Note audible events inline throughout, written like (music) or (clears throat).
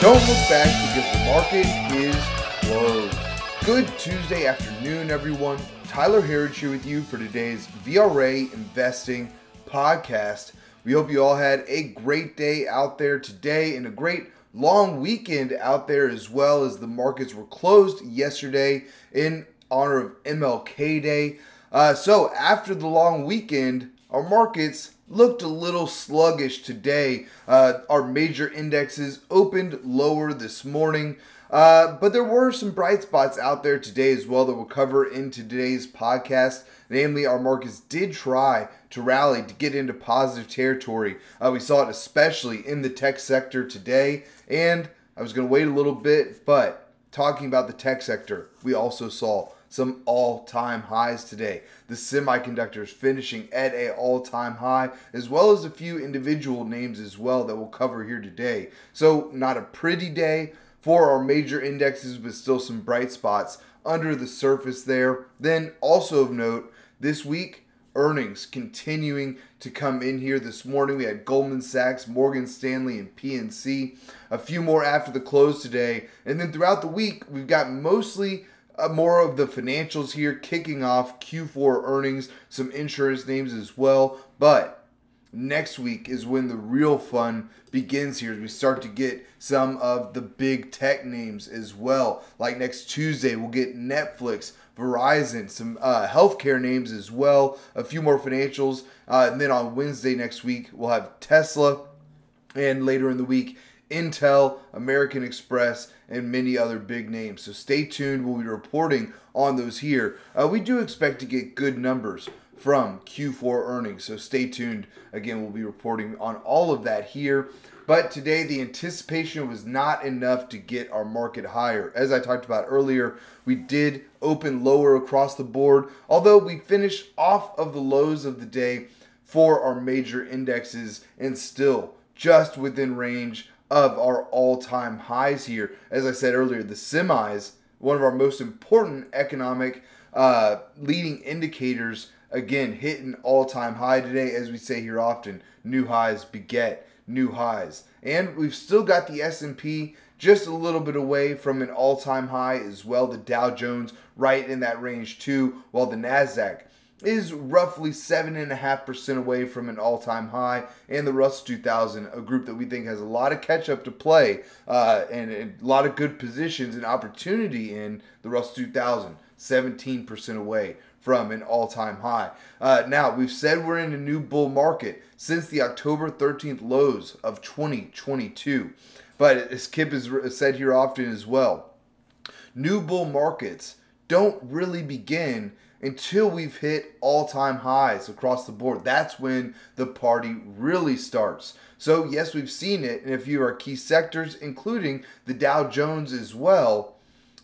Don't look back because the market is closed. Good Tuesday afternoon, everyone. Tyler Herriage here with you for today's VRA Investing podcast. We hope you all had a great day out there today and a great long weekend out there as well as the markets were closed yesterday in honor of MLK Day. Uh, so after the long weekend, our markets looked a little sluggish today. Uh, our major indexes opened lower this morning. Uh, but there were some bright spots out there today as well that we'll cover in today's podcast. Namely, our markets did try to rally to get into positive territory. Uh, we saw it especially in the tech sector today. And I was going to wait a little bit, but talking about the tech sector, we also saw some all-time highs today. The semiconductors finishing at a all-time high, as well as a few individual names as well that we'll cover here today. So not a pretty day for our major indexes, but still some bright spots under the surface there. Then also of note, this week earnings continuing to come in here this morning. We had Goldman Sachs, Morgan Stanley, and PNC. A few more after the close today. And then throughout the week, we've got mostly uh, more of the financials here kicking off Q4 earnings, some insurance names as well. But next week is when the real fun begins here as we start to get some of the big tech names as well. Like next Tuesday, we'll get Netflix, Verizon, some uh, healthcare names as well, a few more financials. Uh, and then on Wednesday next week, we'll have Tesla. And later in the week, Intel, American Express, and many other big names. So stay tuned. We'll be reporting on those here. Uh, we do expect to get good numbers from Q4 earnings. So stay tuned. Again, we'll be reporting on all of that here. But today, the anticipation was not enough to get our market higher. As I talked about earlier, we did open lower across the board, although we finished off of the lows of the day for our major indexes and still just within range of our all-time highs here. As I said earlier, the semis, one of our most important economic uh, leading indicators, again hit an all-time high today. As we say here often, new highs beget new highs, and we've still got the S&P just a little bit away from an all-time high as well. The Dow Jones right in that range too, while the Nasdaq is roughly 7.5% away from an all time high. And the Russell 2000, a group that we think has a lot of catch up to play uh, and, and, a lot of good positions and opportunity in the Russell 2000, 17% away from an all time high. Uh, now, we've said we're in a new bull market since the October 13th lows of 2022. But as Kip has said here often as well, new bull markets don't really begin until we've hit all time highs across the board. That's when the party really starts. So, yes, we've seen it in a few of our key sectors, including the Dow Jones as well.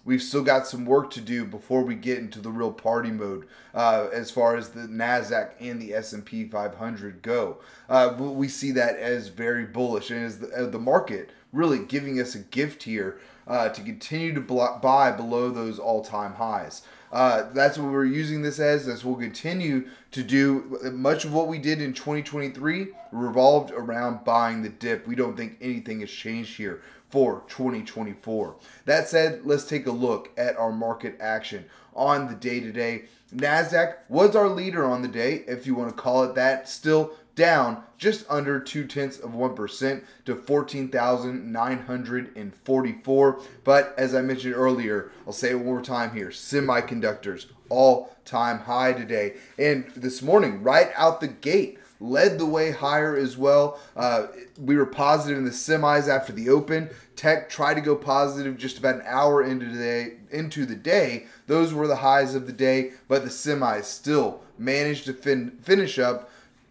We've still got some work to do before we get into the real party mode, uh, as far as the Nasdaq and the S and P 500 go. Uh, we see that as very bullish, and as the, as the market really giving us a gift here uh, to continue to buy below those all-time highs. Uh, that's what we're using this as. That's what we'll continue to do. Much of what we did in 2023 revolved around buying the dip. We don't think anything has changed here for 2024. That said, let's take a look at our market action on the day to day. NASDAQ was our leader on the day, if you want to call it that. Still down just under two tenths of 1% to 14,944. But as I mentioned earlier, I'll say it one more time here semiconductors, all time high today. And this morning, right out the gate, led the way higher as well. Uh, we were positive in the semis after the open. Tech tried to go positive just about an hour into the day. Into the day, those were the highs of the day, but the semis still managed to fin- finish up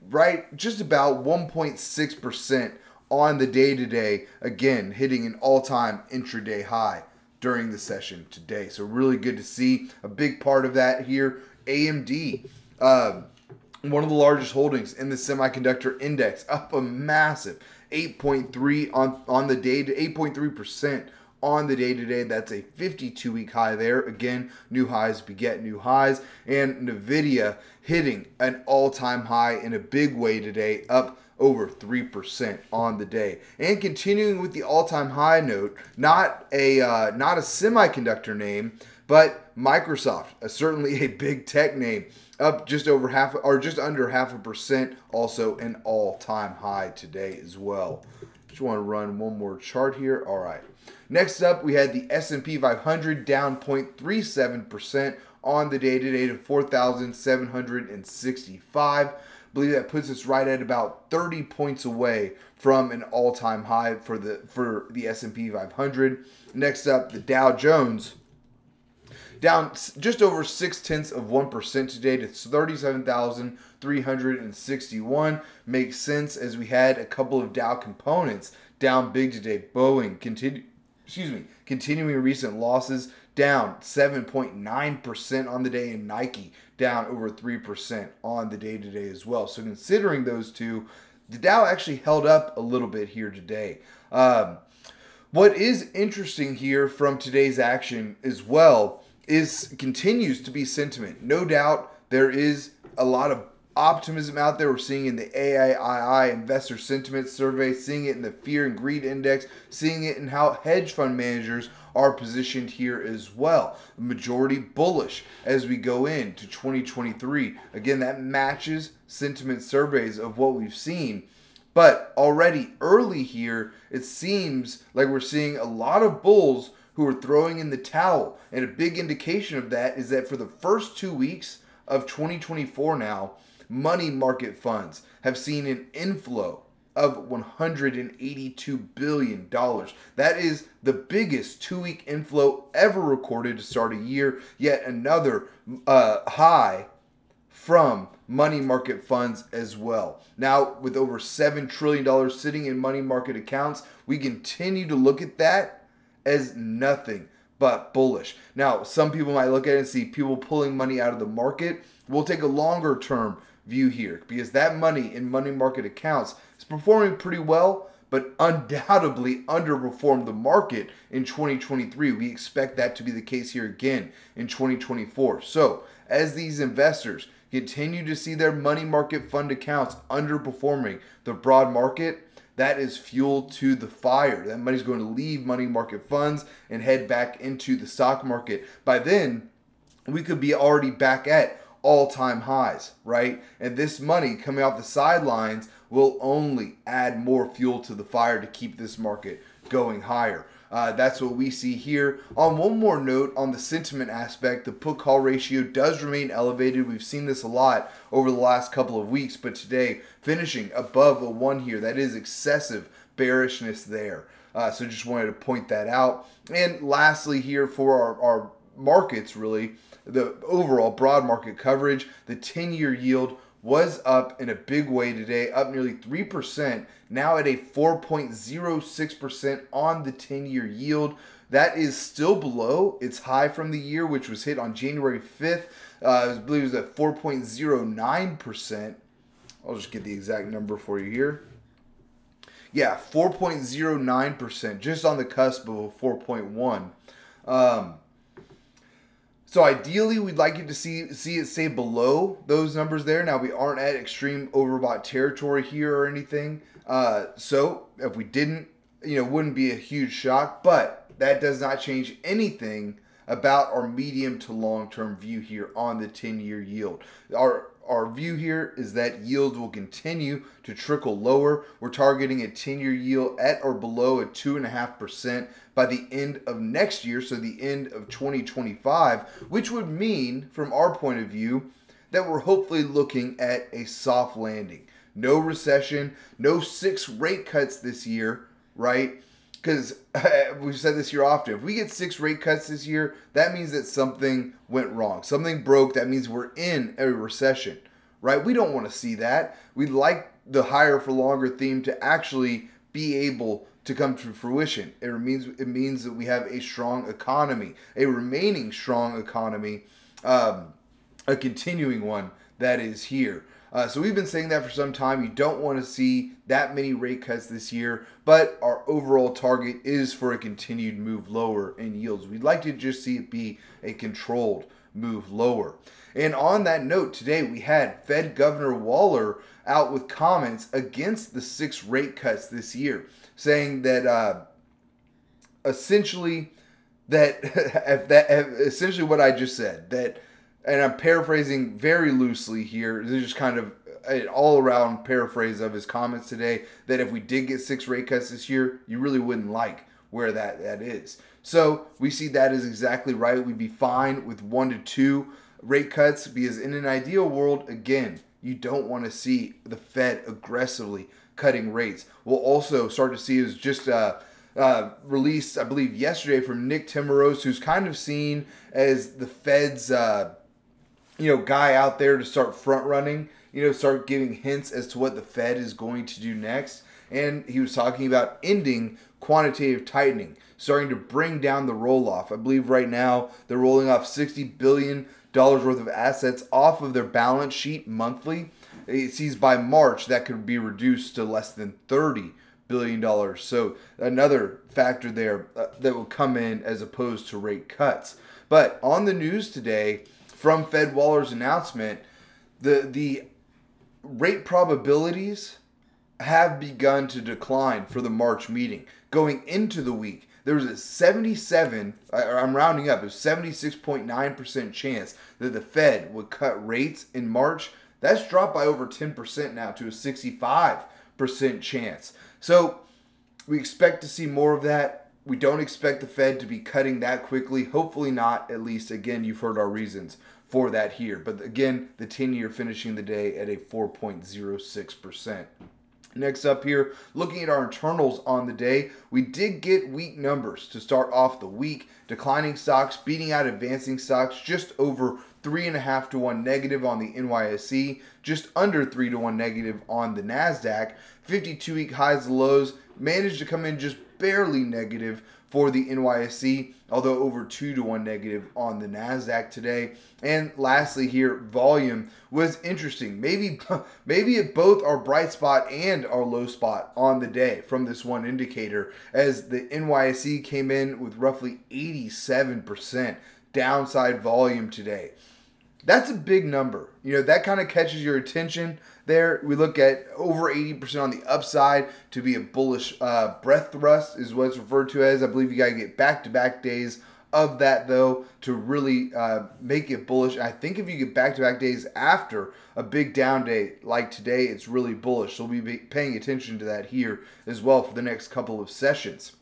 right just about 1.6% on the day to day, again, hitting an all time intraday high during the session today. So, really good to see a big part of that here. AMD, uh, one of the largest holdings in the semiconductor index, up a massive 8.3 on, on the day to 8.3% on the day today. That's a 52 week high there. Again, new highs beget new highs. And NVIDIA hitting an all time high in a big way today, up over 3% on the day. And continuing with the all-time high note, not a uh, not a semiconductor name, but Microsoft, uh, certainly a big tech name, up just over half or just under half a percent, also an all-time high today as well. Just want to run one more chart here. All right. Next up, we had the S&P 500 down 0.37% on the day today to 4,765 I believe that puts us right at about 30 points away from an all-time high for the for the S&P 500. Next up, the Dow Jones down just over six tenths of one percent today to 37,361. Makes sense as we had a couple of Dow components down big today. Boeing continue, excuse me, continuing recent losses down 7.9% on the day, and Nike down over 3% on the day today as well. So, considering those two, the Dow actually held up a little bit here today. Um, what is interesting here from today's action as well is continues to be sentiment. No doubt there is a lot of optimism out there. We're seeing in the AAII investor sentiment survey, seeing it in the fear and greed index, seeing it in how hedge fund managers are positioned here as well. Majority bullish as we go into 2023. Again, that matches sentiment surveys of what we've seen. But already early here, it seems like we're seeing a lot of bulls who are throwing in the towel. And a big indication of that is that for the first two weeks of 2024 now, money market funds have seen an inflow of $182 billion. That is the biggest two week inflow ever recorded to start a year, yet another uh, high from money market funds as well. Now, with over $7 trillion sitting in money market accounts, we continue to look at that as nothing but bullish. Now, some people might look at it and see people pulling money out of the market. We'll take a longer term view here because that money in money market accounts is performing pretty well, but undoubtedly underperformed the market in 2023. We expect that to be the case here again in 2024. So, as these investors continue to see their money market fund accounts underperforming the broad market, that is fuel to the fire. That money's going to leave money market funds and head back into the stock market. By then, we could be already back at all time highs, right? And this money coming off the sidelines will only add more fuel to the fire to keep this market going higher. Uh, that's what we see here. On one more note, on the sentiment aspect, the put call ratio does remain elevated. We've seen this a lot over the last couple of weeks, but today finishing above a one here. That is excessive bearishness there. Uh, so just wanted to point that out. And lastly, here for our, our markets, really, the overall broad market coverage, the 10 year yield was up in a big way today, up nearly 3%, now at a 4.06% on the 10 year yield. That is still below its high from the year, which was hit on January 5th. Uh, I believe it was at 4.09%. I'll just get the exact number for you here. Yeah, 4.09%, just on the cusp of a 4.1. Um, so ideally, we'd like you to see see it stay below those numbers there. Now we aren't at extreme overbought territory here or anything. Uh, so if we didn't, you know, wouldn't be a huge shock. But that does not change anything about our medium to long term view here on the 10 year yield. Our our view here is that yields will continue to trickle lower. We're targeting a 10 year yield at or below a 2.5% by the end of next year, so the end of 2025, which would mean, from our point of view, that we're hopefully looking at a soft landing. No recession, no six rate cuts this year, right? Because (laughs) we've said this here often. If we get six rate cuts this year, that means that something went wrong. Something broke. That means we're in a recession, right? We don't want to see that. We'd like the higher for longer theme to actually be able to come to fruition. It means it means that we have a strong economy, a remaining strong economy, um, a continuing one that is here. Uh, so we've been saying that for some time. You don't want to see that many rate cuts this year, but our overall target is for a continued move lower in yields. We'd like to just see it be a controlled move lower. And on that note, today we had Fed Governor Waller out with comments against the six rate cuts this year, saying that uh, essentially that (laughs) that essentially what I just said that and I'm paraphrasing very loosely here. This is just kind of an all around paraphrase of his comments today that if we did get six rate cuts this year, you really wouldn't like where that, that is. So we see that as exactly right. We'd be fine with one to two rate cuts because in an ideal world, again, you don't want to see the Fed aggressively cutting rates. We'll also start to see is just uh, uh, released, I believe, yesterday from Nick Timiraos, who's kind of seen as the Fed's. Uh, you know, guy out there to start front running, you know, start giving hints as to what the Fed is going to do next. And he was talking about ending quantitative tightening, starting to bring down the roll off. I believe right now they're rolling off $60 billion worth of assets off of their balance sheet monthly. It sees by March that could be reduced to less than 30 billion dollars. So another factor there uh, that will come in as opposed to rate cuts. But on the news today, from Fed Waller's announcement, the the rate probabilities have begun to decline for the March meeting. Going into the week, there was a 77, I'm rounding up, a 76.9% chance that the Fed would cut rates in March. That's dropped by over 10% now to a 65% chance. So we expect to see more of that. We don't expect the Fed to be cutting that quickly. Hopefully not, at least. Again, you've heard our reasons for that here. But again, the 10 year finishing the day at a 4.06%. Next up here, looking at our internals on the day, we did get weak numbers to start off the week. Declining stocks beating out advancing stocks just over three and a half to one negative on the NYSE, just under three to one negative on the NASDAQ. 52 week highs and lows managed to come in just barely negative for the NYSE, although over 2 to 1 negative on the Nasdaq today. And lastly here, volume was interesting. Maybe (laughs) maybe it both our bright spot and our low spot on the day from this one indicator as the NYSE came in with roughly 87% downside volume today. That's a big number. You know, that kind of catches your attention there. We look at over 80% on the upside to be a bullish uh, breadth thrust, is what it's referred to as. I believe you got to get back to back days of that, though, to really uh, make it bullish. I think if you get back to back days after a big down day like today, it's really bullish. So we'll be paying attention to that here as well for the next couple of sessions.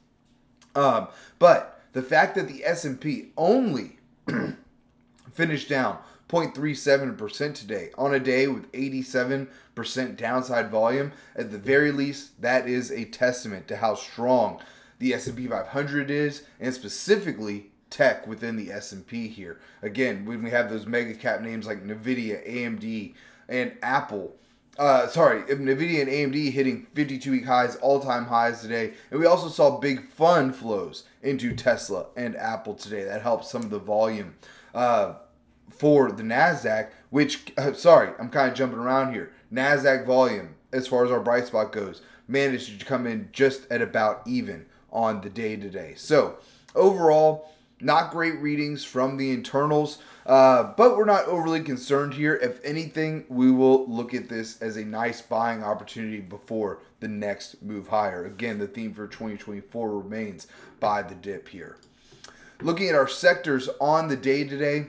Um, but the fact that the S&P only (clears throat) finished down 0.37% today on a day with 87% downside volume. At the very least, that is a testament to how strong the S&P 500 is and specifically tech within the S&P here. Again, when we have those mega cap names like Nvidia, AMD, and Apple, uh, sorry, Nvidia and AMD hitting 52 week highs, all time highs today. And we also saw big fund flows into Tesla and Apple today. That helped some of the volume. Uh, for the Nasdaq, which uh, sorry, I'm kind of jumping around here. Nasdaq volume, as far as our bright spot goes, managed to come in just at about even on the day today. So overall, not great readings from the internals, uh, but we're not overly concerned here. If anything, we will look at this as a nice buying opportunity before the next move higher. Again, the theme for 2024 remains buy the dip here. Looking at our sectors on the day today,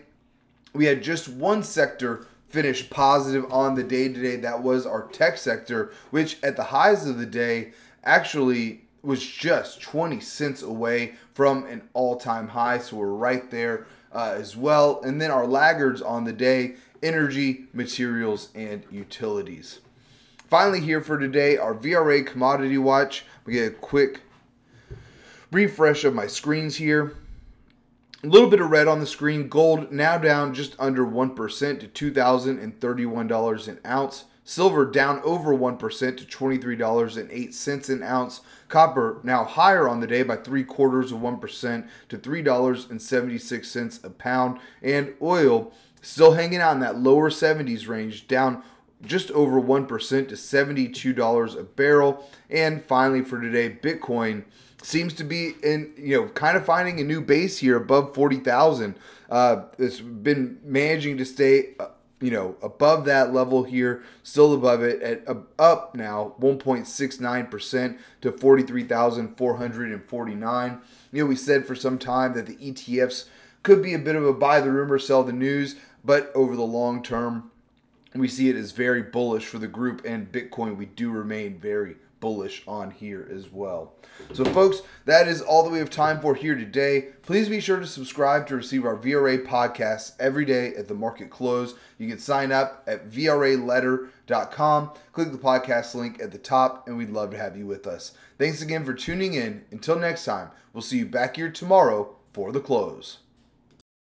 we had just one sector finish positive on the day today. That was our tech sector, which at the highs of the day actually was just 20 cents away from an all time high. So we're right there uh, as well. And then our laggards on the day energy, materials, and utilities. Finally, here for today, our VRA commodity watch. We get a quick refresh of my screens here. A little bit of red on the screen. Gold now down just under 1% to $2,031 an ounce. Silver down over 1% to $23.08 an ounce. Copper now higher on the day by three quarters of 1% to $3.76 a pound. And oil still hanging out in that lower 70s range, down just over 1% to $72 a barrel. And finally, for today, Bitcoin seems to be in, you know, kind of finding a new base here above 40,000. Uh, it's been managing to stay, uh, you know, above that level here, still above it at uh, up now 1.69% to 43,449. You know, we said for some time that the ETFs could be a bit of a buy the rumor, sell the news, but over the long term, we see it as very bullish for the group and Bitcoin. We do remain very bullish on here as well. So, folks, that is all that we have time for here today. Please be sure to subscribe to receive our VRA podcasts every day at the market close. You can sign up at VRAletter.com. Click the podcast link at the top, and we'd love to have you with us. Thanks again for tuning in. Until next time, we'll see you back here tomorrow for the close.